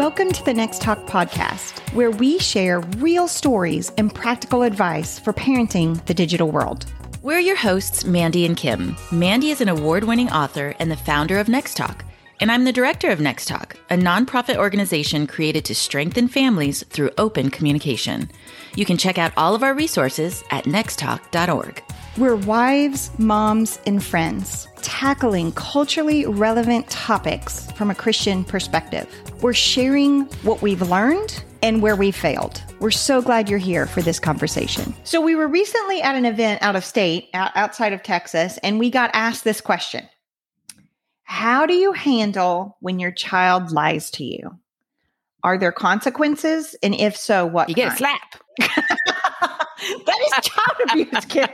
Welcome to the Next Talk podcast, where we share real stories and practical advice for parenting the digital world. We're your hosts, Mandy and Kim. Mandy is an award winning author and the founder of Next Talk. And I'm the director of Next Talk, a nonprofit organization created to strengthen families through open communication. You can check out all of our resources at nexttalk.org. We're wives, moms, and friends tackling culturally relevant topics from a Christian perspective. We're sharing what we've learned and where we failed. We're so glad you're here for this conversation. So, we were recently at an event out of state, outside of Texas, and we got asked this question How do you handle when your child lies to you? Are there consequences? And if so, what? You get kind? a slap. that is child abuse, Kim.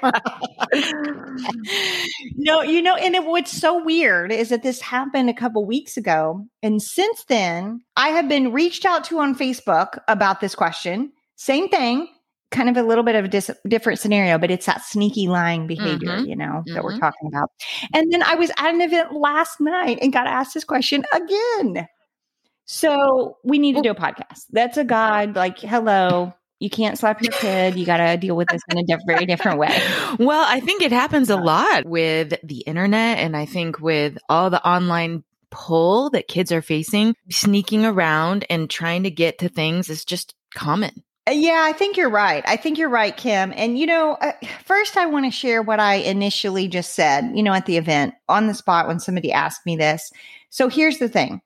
no, you know, and it, what's so weird is that this happened a couple weeks ago. And since then, I have been reached out to on Facebook about this question. Same thing, kind of a little bit of a dis- different scenario, but it's that sneaky lying behavior, mm-hmm. you know, mm-hmm. that we're mm-hmm. talking about. And then I was at an event last night and got asked this question again. So we need to do a podcast. That's a God, like, hello, you can't slap your kid. You got to deal with this in a diff- very different way. Well, I think it happens a lot with the internet. And I think with all the online pull that kids are facing, sneaking around and trying to get to things is just common. Uh, yeah, I think you're right. I think you're right, Kim. And, you know, uh, first I want to share what I initially just said, you know, at the event on the spot when somebody asked me this. So here's the thing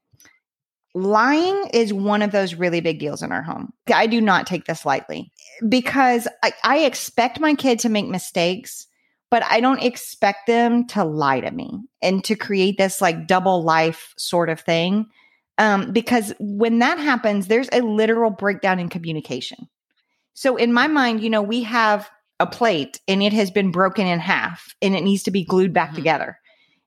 lying is one of those really big deals in our home. I do not take this lightly because I, I, expect my kid to make mistakes, but I don't expect them to lie to me and to create this like double life sort of thing. Um, because when that happens, there's a literal breakdown in communication. So in my mind, you know, we have a plate and it has been broken in half and it needs to be glued back mm-hmm. together.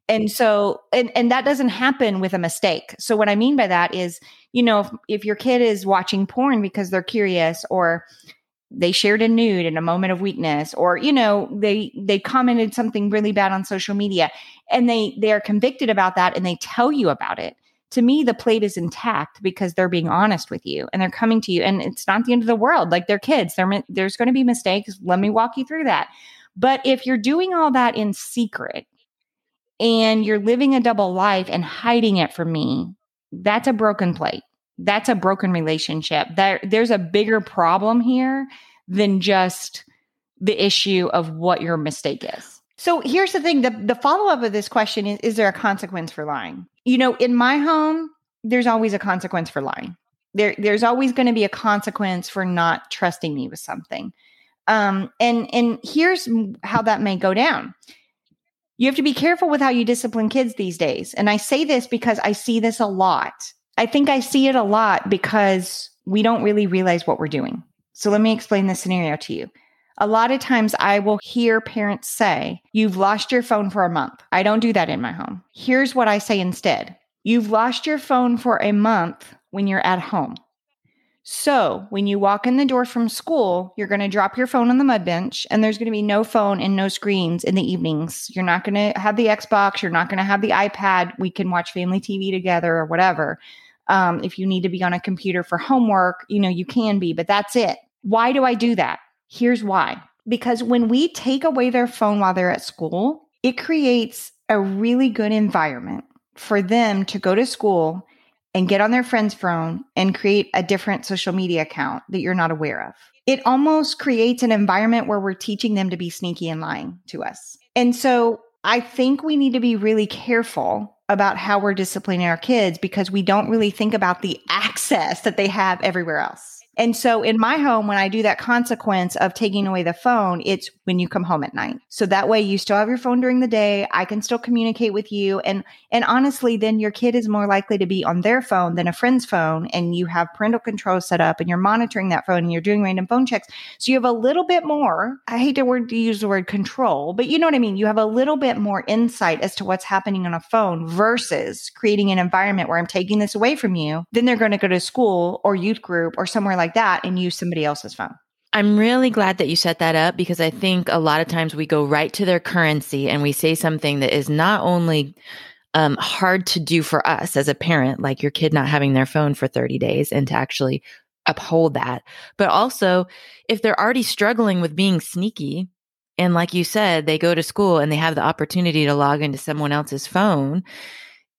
And so, and, and that doesn't happen with a mistake. So what I mean by that is, you know, if, if your kid is watching porn because they're curious or they shared a nude in a moment of weakness or you know they they commented something really bad on social media and they they are convicted about that and they tell you about it to me the plate is intact because they're being honest with you and they're coming to you and it's not the end of the world. Like they're kids. They're, there's going to be mistakes. Let me walk you through that. But if you're doing all that in secret and you're living a double life and hiding it from me, that's a broken plate. That's a broken relationship. There, there's a bigger problem here than just the issue of what your mistake is. So here's the thing the, the follow up of this question is Is there a consequence for lying? You know, in my home, there's always a consequence for lying. There, there's always going to be a consequence for not trusting me with something. Um, and and here's how that may go down you have to be careful with how you discipline kids these days. And I say this because I see this a lot. I think I see it a lot because we don't really realize what we're doing. So let me explain the scenario to you. A lot of times I will hear parents say, You've lost your phone for a month. I don't do that in my home. Here's what I say instead You've lost your phone for a month when you're at home. So when you walk in the door from school, you're going to drop your phone on the mud bench and there's going to be no phone and no screens in the evenings. You're not going to have the Xbox. You're not going to have the iPad. We can watch family TV together or whatever. Um, if you need to be on a computer for homework, you know, you can be, but that's it. Why do I do that? Here's why. Because when we take away their phone while they're at school, it creates a really good environment for them to go to school and get on their friend's phone and create a different social media account that you're not aware of. It almost creates an environment where we're teaching them to be sneaky and lying to us. And so I think we need to be really careful about how we're disciplining our kids because we don't really think about the access that they have everywhere else. And so in my home, when I do that consequence of taking away the phone, it's when you come home at night. So that way you still have your phone during the day. I can still communicate with you. And, and honestly, then your kid is more likely to be on their phone than a friend's phone. And you have parental control set up and you're monitoring that phone and you're doing random phone checks. So you have a little bit more, I hate to word to use the word control, but you know what I mean? You have a little bit more insight as to what's happening on a phone versus creating an environment where I'm taking this away from you. Then they're going to go to school or youth group or somewhere like like that and use somebody else's phone. I'm really glad that you set that up because I think a lot of times we go right to their currency and we say something that is not only um, hard to do for us as a parent, like your kid not having their phone for 30 days and to actually uphold that. But also, if they're already struggling with being sneaky, and like you said, they go to school and they have the opportunity to log into someone else's phone,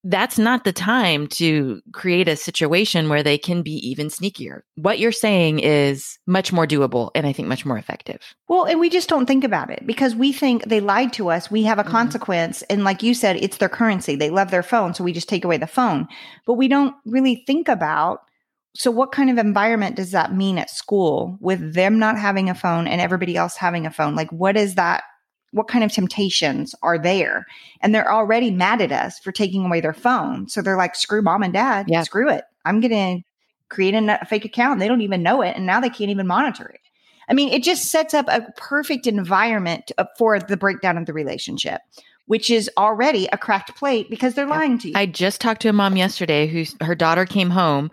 that's not the time to create a situation where they can be even sneakier. What you're saying is much more doable and I think much more effective. Well, and we just don't think about it because we think they lied to us. We have a mm-hmm. consequence. And like you said, it's their currency. They love their phone. So we just take away the phone. But we don't really think about so what kind of environment does that mean at school with them not having a phone and everybody else having a phone? Like, what is that what kind of temptations are there? And they're already mad at us for taking away their phone. So they're like, screw mom and dad. Yeah. Screw it. I'm going to create a fake account. They don't even know it. And now they can't even monitor it. I mean, it just sets up a perfect environment uh, for the breakdown of the relationship, which is already a cracked plate because they're lying to you. I just talked to a mom yesterday who her daughter came home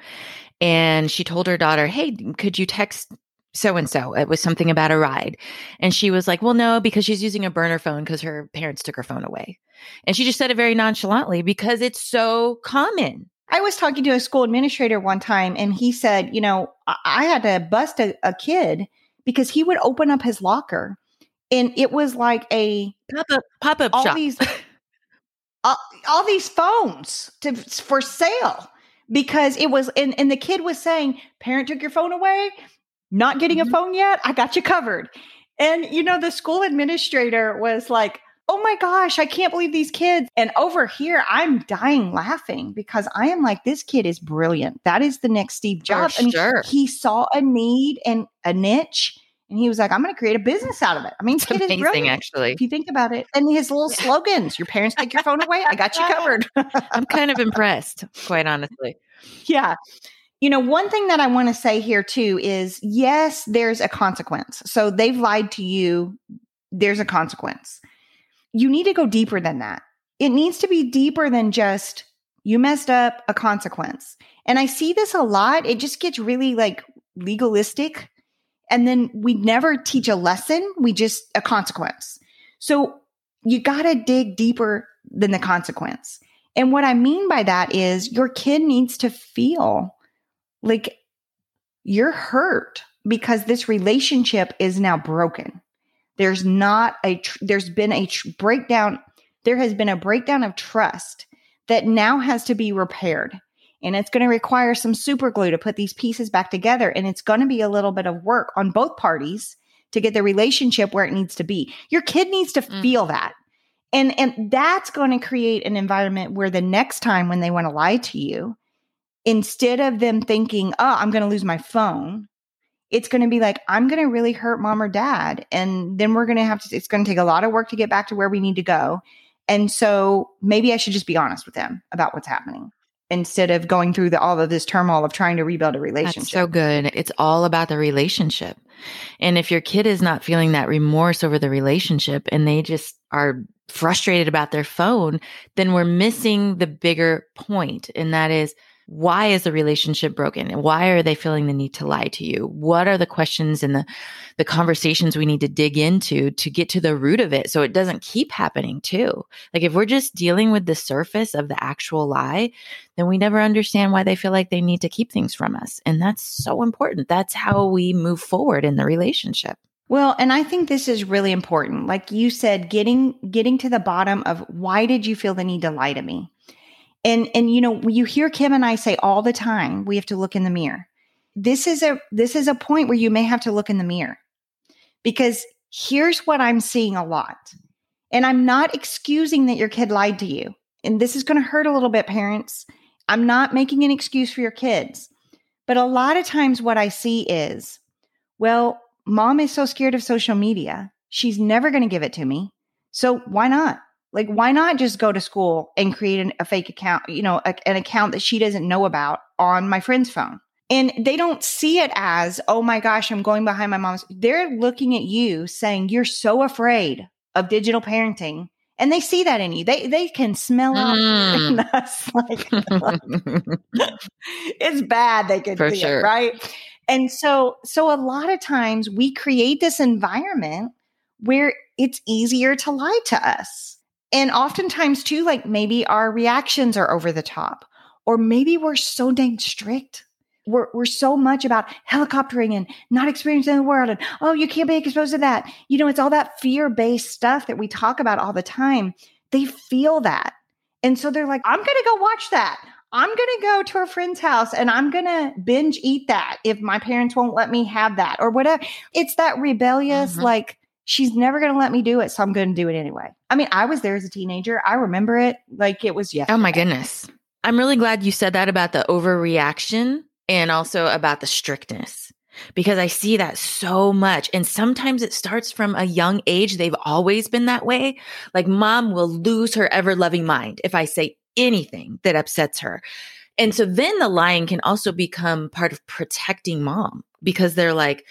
and she told her daughter, Hey, could you text so and so. It was something about a ride. And she was like, well, no, because she's using a burner phone because her parents took her phone away. And she just said it very nonchalantly because it's so common. I was talking to a school administrator one time and he said, you know, I had to bust a, a kid because he would open up his locker and it was like a pop up pop up shop. These, all, all these phones to, for sale because it was and, and the kid was saying parent took your phone away not getting a mm-hmm. phone yet? I got you covered. And, you know, the school administrator was like, oh my gosh, I can't believe these kids. And over here, I'm dying laughing because I am like, this kid is brilliant. That is the next Steve Jobs. For I mean, sure. he saw a need and a niche. And he was like, I'm going to create a business out of it. I mean, it's kid amazing, is brilliant, actually. If you think about it. And his little slogans, your parents take your phone away. I got you covered. I'm kind of impressed, quite honestly. Yeah. You know, one thing that I want to say here too is yes, there's a consequence. So they've lied to you. There's a consequence. You need to go deeper than that. It needs to be deeper than just you messed up a consequence. And I see this a lot. It just gets really like legalistic. And then we never teach a lesson, we just a consequence. So you got to dig deeper than the consequence. And what I mean by that is your kid needs to feel like you're hurt because this relationship is now broken. There's not a, tr- there's been a tr- breakdown. There has been a breakdown of trust that now has to be repaired. And it's going to require some super glue to put these pieces back together. And it's going to be a little bit of work on both parties to get the relationship where it needs to be. Your kid needs to mm. feel that. And, and that's going to create an environment where the next time when they want to lie to you, instead of them thinking, oh, I'm going to lose my phone, it's going to be like, I'm going to really hurt mom or dad. And then we're going to have to, it's going to take a lot of work to get back to where we need to go. And so maybe I should just be honest with them about what's happening instead of going through the, all of this turmoil of trying to rebuild a relationship. That's so good. It's all about the relationship. And if your kid is not feeling that remorse over the relationship and they just are frustrated about their phone, then we're missing the bigger point. And that is, why is the relationship broken? And why are they feeling the need to lie to you? What are the questions and the the conversations we need to dig into to get to the root of it so it doesn't keep happening too? Like if we're just dealing with the surface of the actual lie then we never understand why they feel like they need to keep things from us. And that's so important. That's how we move forward in the relationship. Well, and I think this is really important. Like you said, getting getting to the bottom of why did you feel the need to lie to me? And and you know, you hear Kim and I say all the time, we have to look in the mirror. This is a this is a point where you may have to look in the mirror. Because here's what I'm seeing a lot. And I'm not excusing that your kid lied to you. And this is going to hurt a little bit parents. I'm not making an excuse for your kids. But a lot of times what I see is, well, mom is so scared of social media. She's never going to give it to me. So why not? Like, why not just go to school and create an, a fake account, you know, a, an account that she doesn't know about on my friend's phone? And they don't see it as, oh my gosh, I'm going behind my mom's. They're looking at you saying, you're so afraid of digital parenting. And they see that in you. They they can smell it mm. us. Like, like it's bad. They can For see sure. it, right? And so so a lot of times we create this environment where it's easier to lie to us And oftentimes, too, like maybe our reactions are over the top, or maybe we're so dang strict. We're, we're so much about helicoptering and not experiencing the world. And, oh, you can't be exposed to that. You know, it's all that fear based stuff that we talk about all the time. They feel that. And so they're like, I'm going to go watch that. I'm going to go to a friend's house and I'm going to binge eat that if my parents won't let me have that or whatever. It's that rebellious, mm-hmm. like, she's never going to let me do it. So I'm going to do it anyway. I mean, I was there as a teenager. I remember it like it was yesterday. Oh my goodness. I'm really glad you said that about the overreaction and also about the strictness because I see that so much. And sometimes it starts from a young age. They've always been that way. Like mom will lose her ever loving mind if I say anything that upsets her. And so then the lying can also become part of protecting mom because they're like,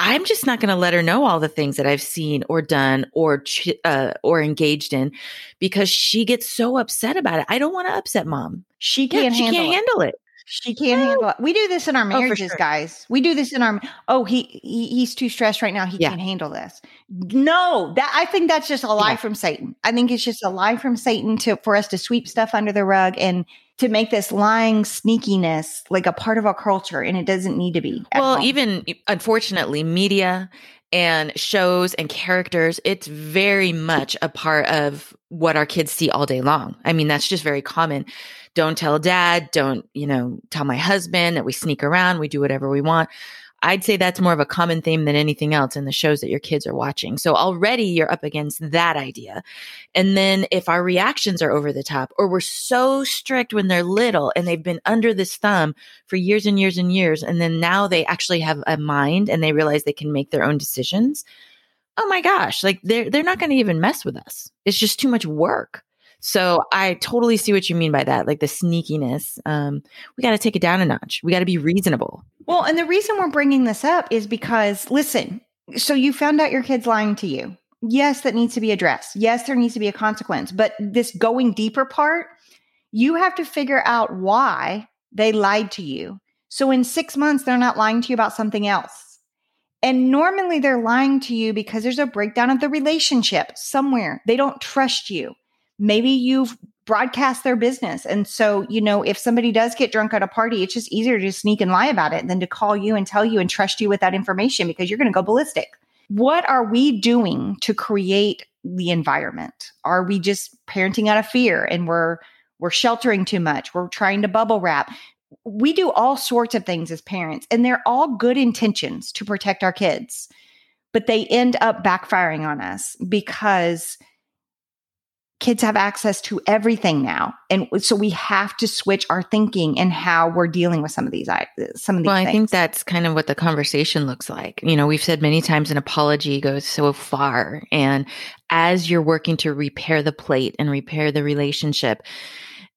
I'm just not going to let her know all the things that I've seen or done or uh, or engaged in because she gets so upset about it. I don't want to upset mom. She can't, yeah, she can't it. handle it. She can't no. handle it. We do this in our marriages, oh, sure. guys. We do this in our. Oh, he, he he's too stressed right now. He yeah. can't handle this. No, that I think that's just a lie yeah. from Satan. I think it's just a lie from Satan to for us to sweep stuff under the rug and to make this lying sneakiness like a part of our culture and it doesn't need to be well even unfortunately media and shows and characters it's very much a part of what our kids see all day long. I mean that's just very common. Don't tell dad don't you know tell my husband that we sneak around we do whatever we want I'd say that's more of a common theme than anything else in the shows that your kids are watching. So already you're up against that idea. And then if our reactions are over the top or we're so strict when they're little and they've been under this thumb for years and years and years, and then now they actually have a mind and they realize they can make their own decisions. Oh my gosh, like they're they're not going to even mess with us. It's just too much work. So I totally see what you mean by that, like the sneakiness. Um, we got to take it down a notch. We got to be reasonable. Well, and the reason we're bringing this up is because, listen, so you found out your kid's lying to you. Yes, that needs to be addressed. Yes, there needs to be a consequence. But this going deeper part, you have to figure out why they lied to you. So in six months, they're not lying to you about something else. And normally they're lying to you because there's a breakdown of the relationship somewhere. They don't trust you maybe you've broadcast their business. And so, you know, if somebody does get drunk at a party, it's just easier to sneak and lie about it than to call you and tell you and trust you with that information because you're going to go ballistic. What are we doing to create the environment? Are we just parenting out of fear and we're we're sheltering too much? We're trying to bubble wrap. We do all sorts of things as parents and they're all good intentions to protect our kids. But they end up backfiring on us because kids have access to everything now. And so we have to switch our thinking and how we're dealing with some of these some of these well things. i think that's kind of what the conversation looks like. You know we've said many times an apology goes so far. And as you're working to repair the plate and repair the relationship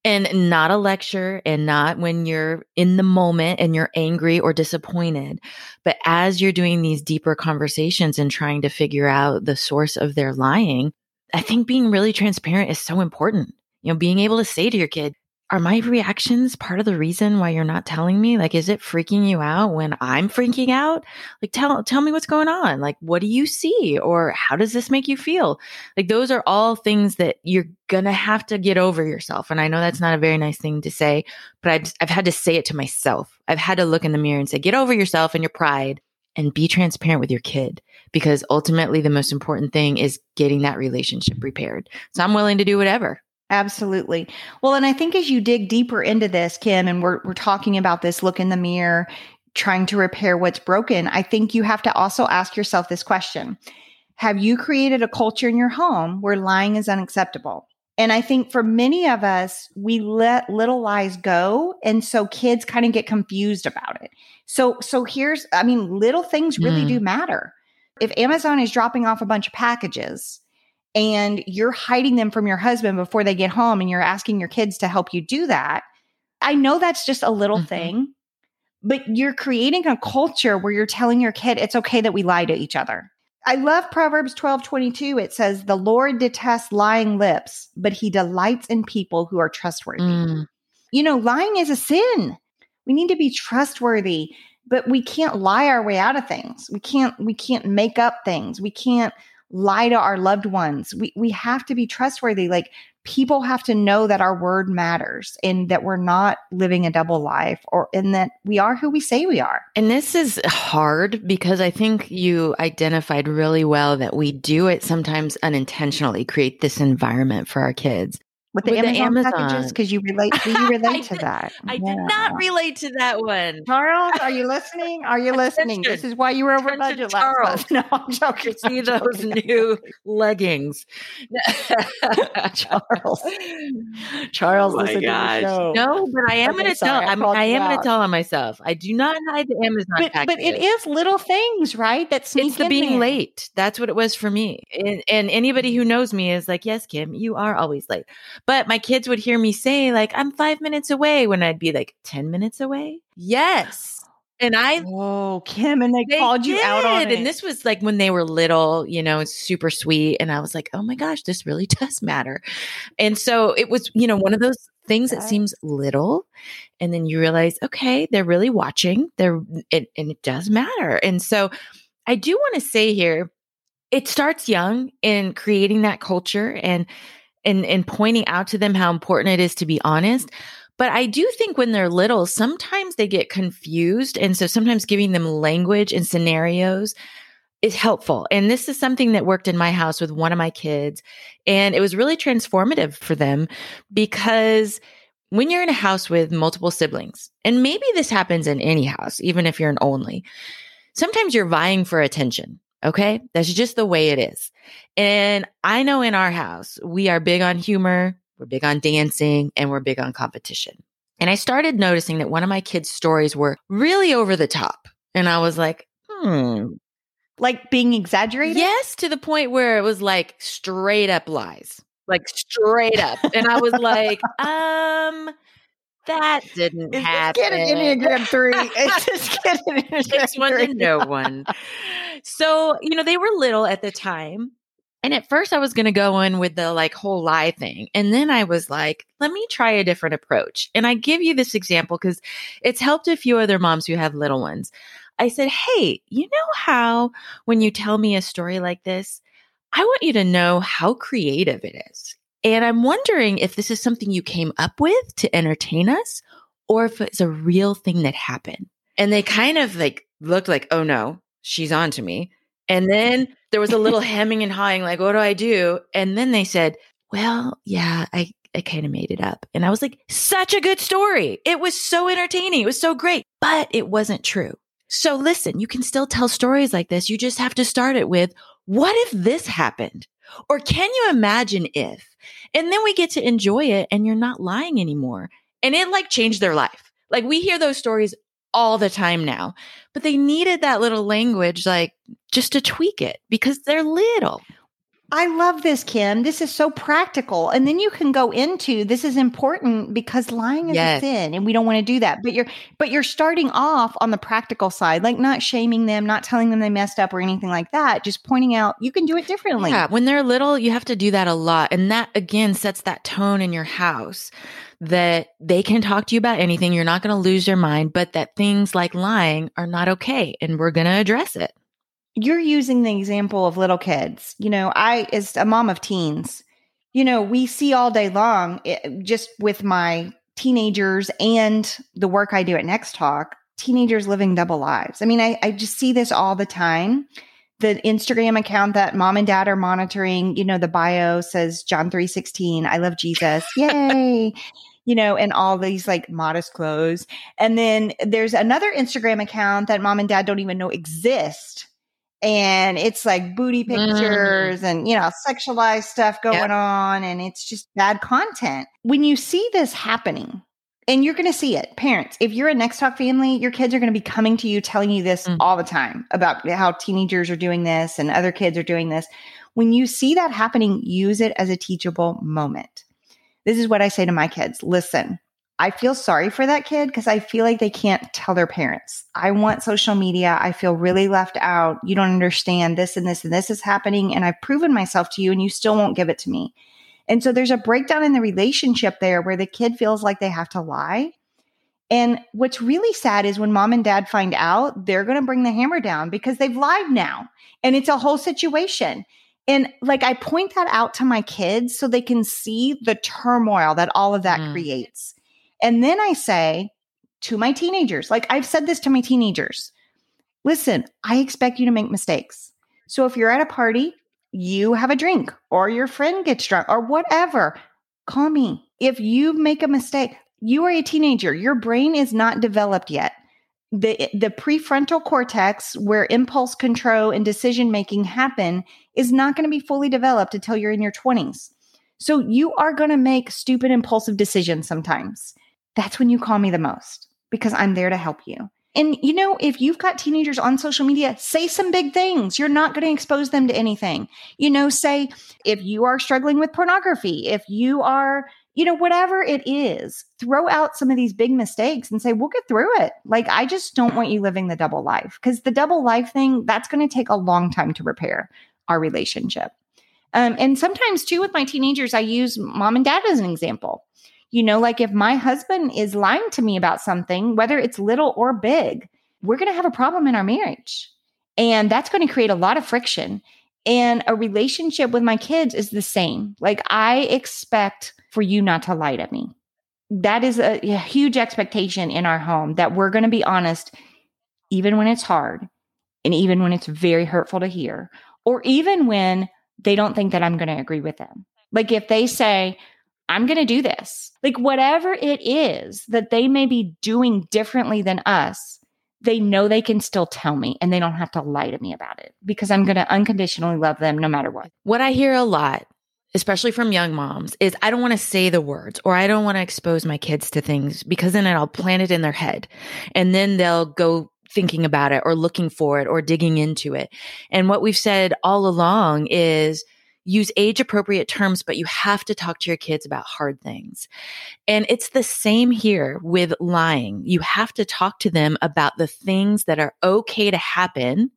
and not a lecture and not when you're in the moment and you're angry or disappointed but as you're doing these deeper conversations and trying to figure out the source of their lying I think being really transparent is so important. You know, being able to say to your kid, are my reactions part of the reason why you're not telling me? Like, is it freaking you out when I'm freaking out? Like, tell, tell me what's going on. Like, what do you see? Or how does this make you feel? Like, those are all things that you're going to have to get over yourself. And I know that's not a very nice thing to say, but I've, I've had to say it to myself. I've had to look in the mirror and say, get over yourself and your pride and be transparent with your kid because ultimately the most important thing is getting that relationship repaired. So I'm willing to do whatever. Absolutely. Well, and I think as you dig deeper into this, Kim, and we're we're talking about this look in the mirror, trying to repair what's broken, I think you have to also ask yourself this question. Have you created a culture in your home where lying is unacceptable? And I think for many of us, we let little lies go. And so kids kind of get confused about it. So, so here's, I mean, little things really mm. do matter. If Amazon is dropping off a bunch of packages and you're hiding them from your husband before they get home and you're asking your kids to help you do that, I know that's just a little mm-hmm. thing, but you're creating a culture where you're telling your kid it's okay that we lie to each other. I love Proverbs 12 22. It says, The Lord detests lying lips, but he delights in people who are trustworthy. Mm. You know, lying is a sin. We need to be trustworthy, but we can't lie our way out of things. We can't, we can't make up things. We can't lie to our loved ones. We we have to be trustworthy. Like people have to know that our word matters and that we're not living a double life or in that we are who we say we are. And this is hard because I think you identified really well that we do it sometimes unintentionally create this environment for our kids with the, with Amazon, the Amazon, packages? Because you relate do you relate to that? I yeah. did not relate to that one. Charles are you listening? Are you listening? This is why you were over budget charles. last month. No i'm joking see I'm those joking. new leggings. Charles. Oh charles oh my gosh. no but i am okay, going to tell i'm i am going to tell on myself. I do not hide the amazon but, packages. but it is little things right that's it's the being there. late. That's what it was for me. And, and anybody who knows me is like yes kim you are always late but my kids would hear me say, like, I'm five minutes away when I'd be like 10 minutes away. Yes. And I, oh, Kim, and they, they called you did. out on it. And this was like when they were little, you know, super sweet. And I was like, oh my gosh, this really does matter. And so it was, you know, one of those things that seems little. And then you realize, okay, they're really watching. They're, it, and it does matter. And so I do want to say here, it starts young in creating that culture and and and pointing out to them how important it is to be honest. But i do think when they're little sometimes they get confused. And so sometimes giving them language and scenarios is helpful. And this is something that worked in my house with one of my kids. And it was really transformative for them because when you're in a house with multiple siblings and maybe this happens in any house even if you're an only sometimes you're vying for attention Okay. That's just the way it is. And I know in our house, we are big on humor, we're big on dancing, and we're big on competition. And I started noticing that one of my kids' stories were really over the top. And I was like, hmm. Like being exaggerated? Yes, to the point where it was like straight up lies. Like straight up. and I was like, um, that didn't Is happen. Get an Enneagram three. It's just get an Enneagram Six one no one. So, you know, they were little at the time. And at first I was going to go in with the like whole lie thing. And then I was like, let me try a different approach. And I give you this example because it's helped a few other moms who have little ones. I said, Hey, you know how when you tell me a story like this, I want you to know how creative it is. And I'm wondering if this is something you came up with to entertain us or if it's a real thing that happened. And they kind of like looked like, oh no, she's on to me. And then there was a little hemming and hawing, like, what do I do? And then they said, well, yeah, I, I kind of made it up. And I was like, such a good story. It was so entertaining. It was so great, but it wasn't true. So listen, you can still tell stories like this. You just have to start it with, what if this happened? Or can you imagine if? And then we get to enjoy it and you're not lying anymore. And it like changed their life. Like we hear those stories all the time now, but they needed that little language, like just to tweak it because they're little. I love this, Kim. This is so practical. And then you can go into this is important because lying is yes. a sin and we don't want to do that. But you're but you're starting off on the practical side, like not shaming them, not telling them they messed up or anything like that, just pointing out you can do it differently. Yeah, when they're little, you have to do that a lot. And that again sets that tone in your house that they can talk to you about anything. You're not going to lose your mind, but that things like lying are not okay and we're going to address it you're using the example of little kids. You know, I, as a mom of teens, you know, we see all day long it, eh, just with my teenagers and the work I do at Next Talk, teenagers living double lives. I mean, I, I just see this all the time. The Instagram account that mom and dad are monitoring, you know, the bio says John 316, I love Jesus. Yay. you know, and all these like modest clothes. And then there's another Instagram account that mom and dad don't even know exist and it's like booty mm. pictures mm. and you know sexualized stuff going yep. on and it's just bad content when you see this happening and you're going to see it parents if you're a next talk family your kids are going to be coming to you telling you this mm. all the time about how teenagers are doing this and other kids are doing this when you see that happening use it as a teachable moment this is what i say to my kids listen I feel sorry for that kid because I feel like they can't tell their parents. I want social media. I feel really left out. You don't understand this and this and this is happening. And I've proven myself to you and you still won't give it to me. And so there's a breakdown in the relationship there where the kid feels like they have to lie. And what's really sad is when mom and dad find out, they're going to bring the hammer down because they've lied now. And it's a whole situation. And like I point that out to my kids so they can see the turmoil that all of that mm. creates. And then I say to my teenagers, like I've said this to my teenagers listen, I expect you to make mistakes. So if you're at a party, you have a drink or your friend gets drunk or whatever, call me. If you make a mistake, you are a teenager, your brain is not developed yet the the prefrontal cortex where impulse control and decision making happen is not going to be fully developed until you're in your 20s so you are going to make stupid impulsive decisions sometimes that's when you call me the most because i'm there to help you and you know if you've got teenagers on social media say some big things you're not going to expose them to anything you know say if you are struggling with pornography if you are you know, whatever it is, throw out some of these big mistakes and say, we'll get through it. Like, I just don't want you living the double life because the double life thing, that's going to take a long time to repair our relationship. Um, and sometimes, too, with my teenagers, I use mom and dad as an example. You know, like if my husband is lying to me about something, whether it's little or big, we're going to have a problem in our marriage. And that's going to create a lot of friction. And a relationship with my kids is the same. Like, I expect for you not to lie to me. That is a, a huge expectation in our home that we're going to be honest, even when it's hard and even when it's very hurtful to hear, or even when they don't think that I'm going to agree with them. Like if they say, I'm going to do this, like whatever it is that they may be doing differently than us, they know they can still tell me and they don't have to lie to me about it because I'm going to unconditionally love them no matter what. What I hear a lot especially from young moms, is I don't want to say the words or I don't want to expose my kids to things because then I'll plant it in their head and then they'll go thinking about it or looking for it or digging into it. And what we've said all along is use age appropriate terms, but you have to talk to your kids about hard things. And it's the same here with lying. You have to talk to them about the things that are okay to happen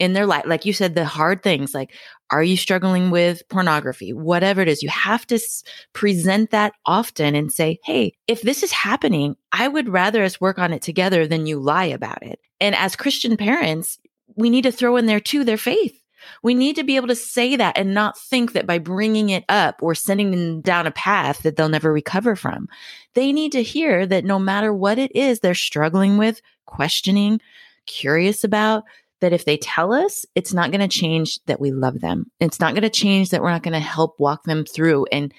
in their life. Like you said, the hard things like, are you struggling with pornography? Whatever it is, you have to s- present that often and say, Hey, if this is happening, I would rather us work on it together than you lie about it. And as Christian parents, we need to throw in there too their faith. We need to be able to say that and not think that by bringing it up or sending them down a path that they'll never recover from. They need to hear that no matter what it is they're struggling with, questioning, curious about, that if they tell us, it's not going to change that we love them. It's not going to change that we're not going to help walk them through. And,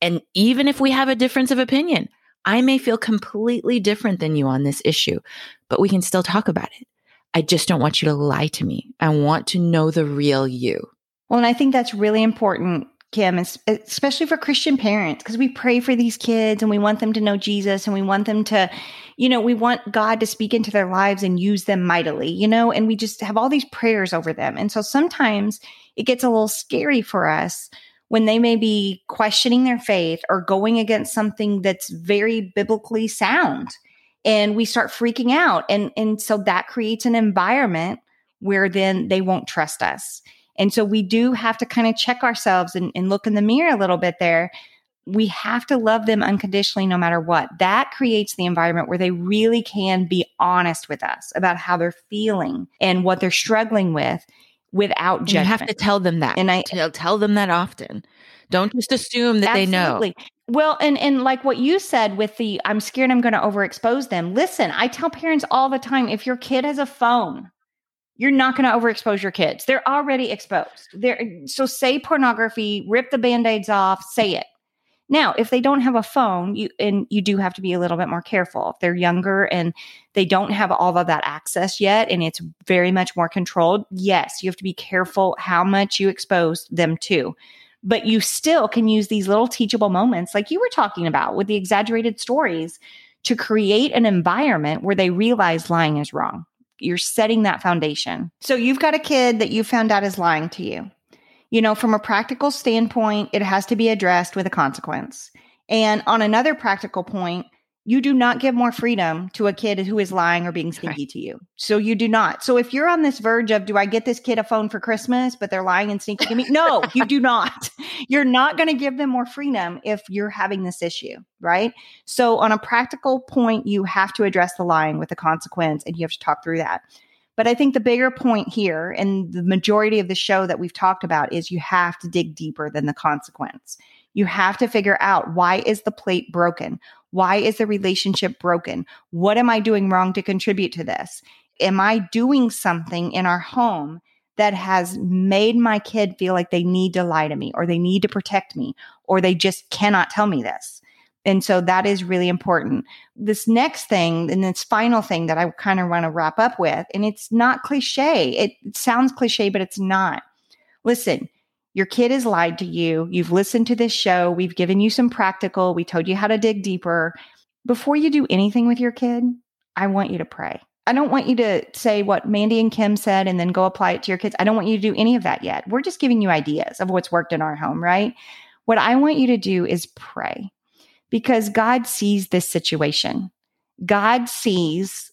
and even if we have a difference of opinion, I may feel completely different than you on this issue, but we can still talk about it. I just don't want you to lie to me. I want to know the real you. Well, and I think that's really important Kim, especially for Christian parents, because we pray for these kids and we want them to know Jesus and we want them to, you know, we want God to speak into their lives and use them mightily, you know, and we just have all these prayers over them. And so sometimes it gets a little scary for us when they may be questioning their faith or going against something that's very biblically sound. And we start freaking out. And, and so that creates an environment where then they won't trust us. And so we do have to kind of check ourselves and, and look in the mirror a little bit there. We have to love them unconditionally no matter what. That creates the environment where they really can be honest with us about how they're feeling and what they're struggling with without judgment. You have to tell them that. And I tell, tell them that often. Don't just assume that absolutely. they know. Well, and and like what you said with the I'm scared I'm going to overexpose them. Listen, I tell parents all the time if your kid has a phone, you're not going to overexpose your kids. They're already exposed. They're, so say pornography, rip the band-aids off, say it. Now, if they don't have a phone, you and you do have to be a little bit more careful. If they're younger and they don't have all of that access yet and it's very much more controlled, yes, you have to be careful how much you expose them to. But you still can use these little teachable moments like you were talking about with the exaggerated stories to create an environment where they realize lying is wrong you're setting that foundation. So you've got a kid that you found out is lying to you. You know, from a practical standpoint, it has to be addressed with a consequence. And on another practical point, you do not give more freedom to a kid who is lying or being sneaky right. to you. So you do not. So if you're on this verge of, do I get this kid a phone for Christmas, but they're lying and sneaky to me? No, you do not. You're not going to give them more freedom if you're having this issue, right? So on a practical point, you have to address the lying with a consequence and you have to talk through that. But I think the bigger point here, and the majority of the show that we've talked about, is you have to dig deeper than the consequence. You have to figure out why is the plate broken? Why is the relationship broken? What am I doing wrong to contribute to this? Am I doing something in our home that has made my kid feel like they need to lie to me or they need to protect me or they just cannot tell me this? And so that is really important. This next thing and this final thing that I kind of want to wrap up with, and it's not cliche. It sounds cliche, but it's not. Listen, your kid has lied to you. You've listened to this show. We've given you some practical. We told you how to dig deeper. Before you do anything with your kid, I want you to pray. I don't want you to say what Mandy and Kim said and then go apply it to your kids. I don't want you to do any of that yet. We're just giving you ideas of what's worked in our home, right? What I want you to do is pray because God sees this situation. God sees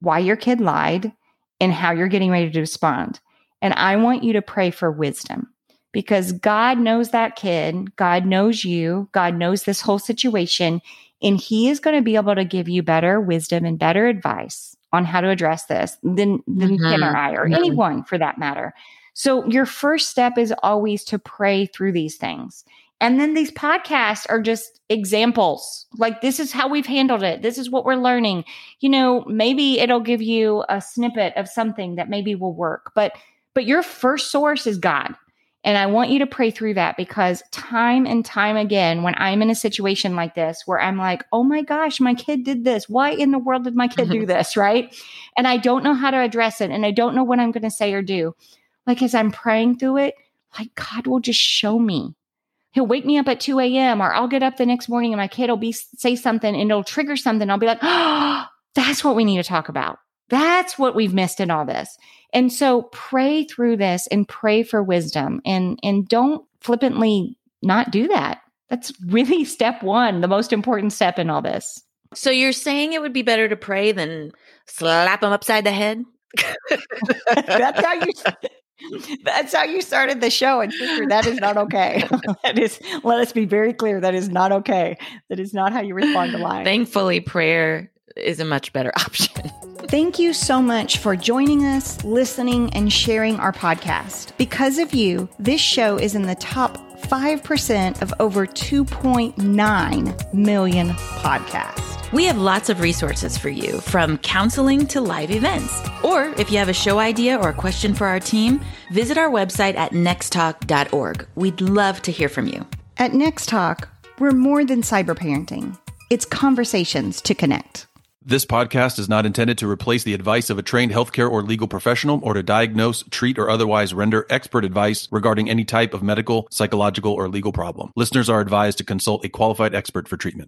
why your kid lied and how you're getting ready to respond. And I want you to pray for wisdom because God knows that kid. God knows you. God knows this whole situation. And He is going to be able to give you better wisdom and better advice on how to address this than, than mm-hmm. Kim or I or mm-hmm. anyone for that matter. So, your first step is always to pray through these things. And then these podcasts are just examples. Like, this is how we've handled it. This is what we're learning. You know, maybe it'll give you a snippet of something that maybe will work, but but your first source is God. And I want you to pray through that because time and time again, when I'm in a situation like this where I'm like, oh my gosh, my kid did this. Why in the world did my kid do this? Right. And I don't know how to address it and I don't know what I'm going to say or do. Like, as I'm praying through it, like God will just show me he'll wake me up at 2 a.m. or I'll get up the next morning and my kid will be say something and it'll trigger something. I'll be like, oh, that's what we need to talk about. That's what we've missed in all this. And so pray through this and pray for wisdom and and don't flippantly not do that. That's really step 1, the most important step in all this. So you're saying it would be better to pray than slap them upside the head? That's how you that's how you started the show, and sister, that is not okay. that is, let us be very clear. That is not okay. That is not how you respond to lying. Thankfully, prayer is a much better option. Thank you so much for joining us, listening, and sharing our podcast. Because of you, this show is in the top 5% of over 2.9 million podcasts. We have lots of resources for you, from counseling to live events. Or if you have a show idea or a question for our team, visit our website at nexttalk.org. We'd love to hear from you. At Next Talk, we're more than cyber parenting, it's conversations to connect. This podcast is not intended to replace the advice of a trained healthcare or legal professional or to diagnose, treat, or otherwise render expert advice regarding any type of medical, psychological, or legal problem. Listeners are advised to consult a qualified expert for treatment.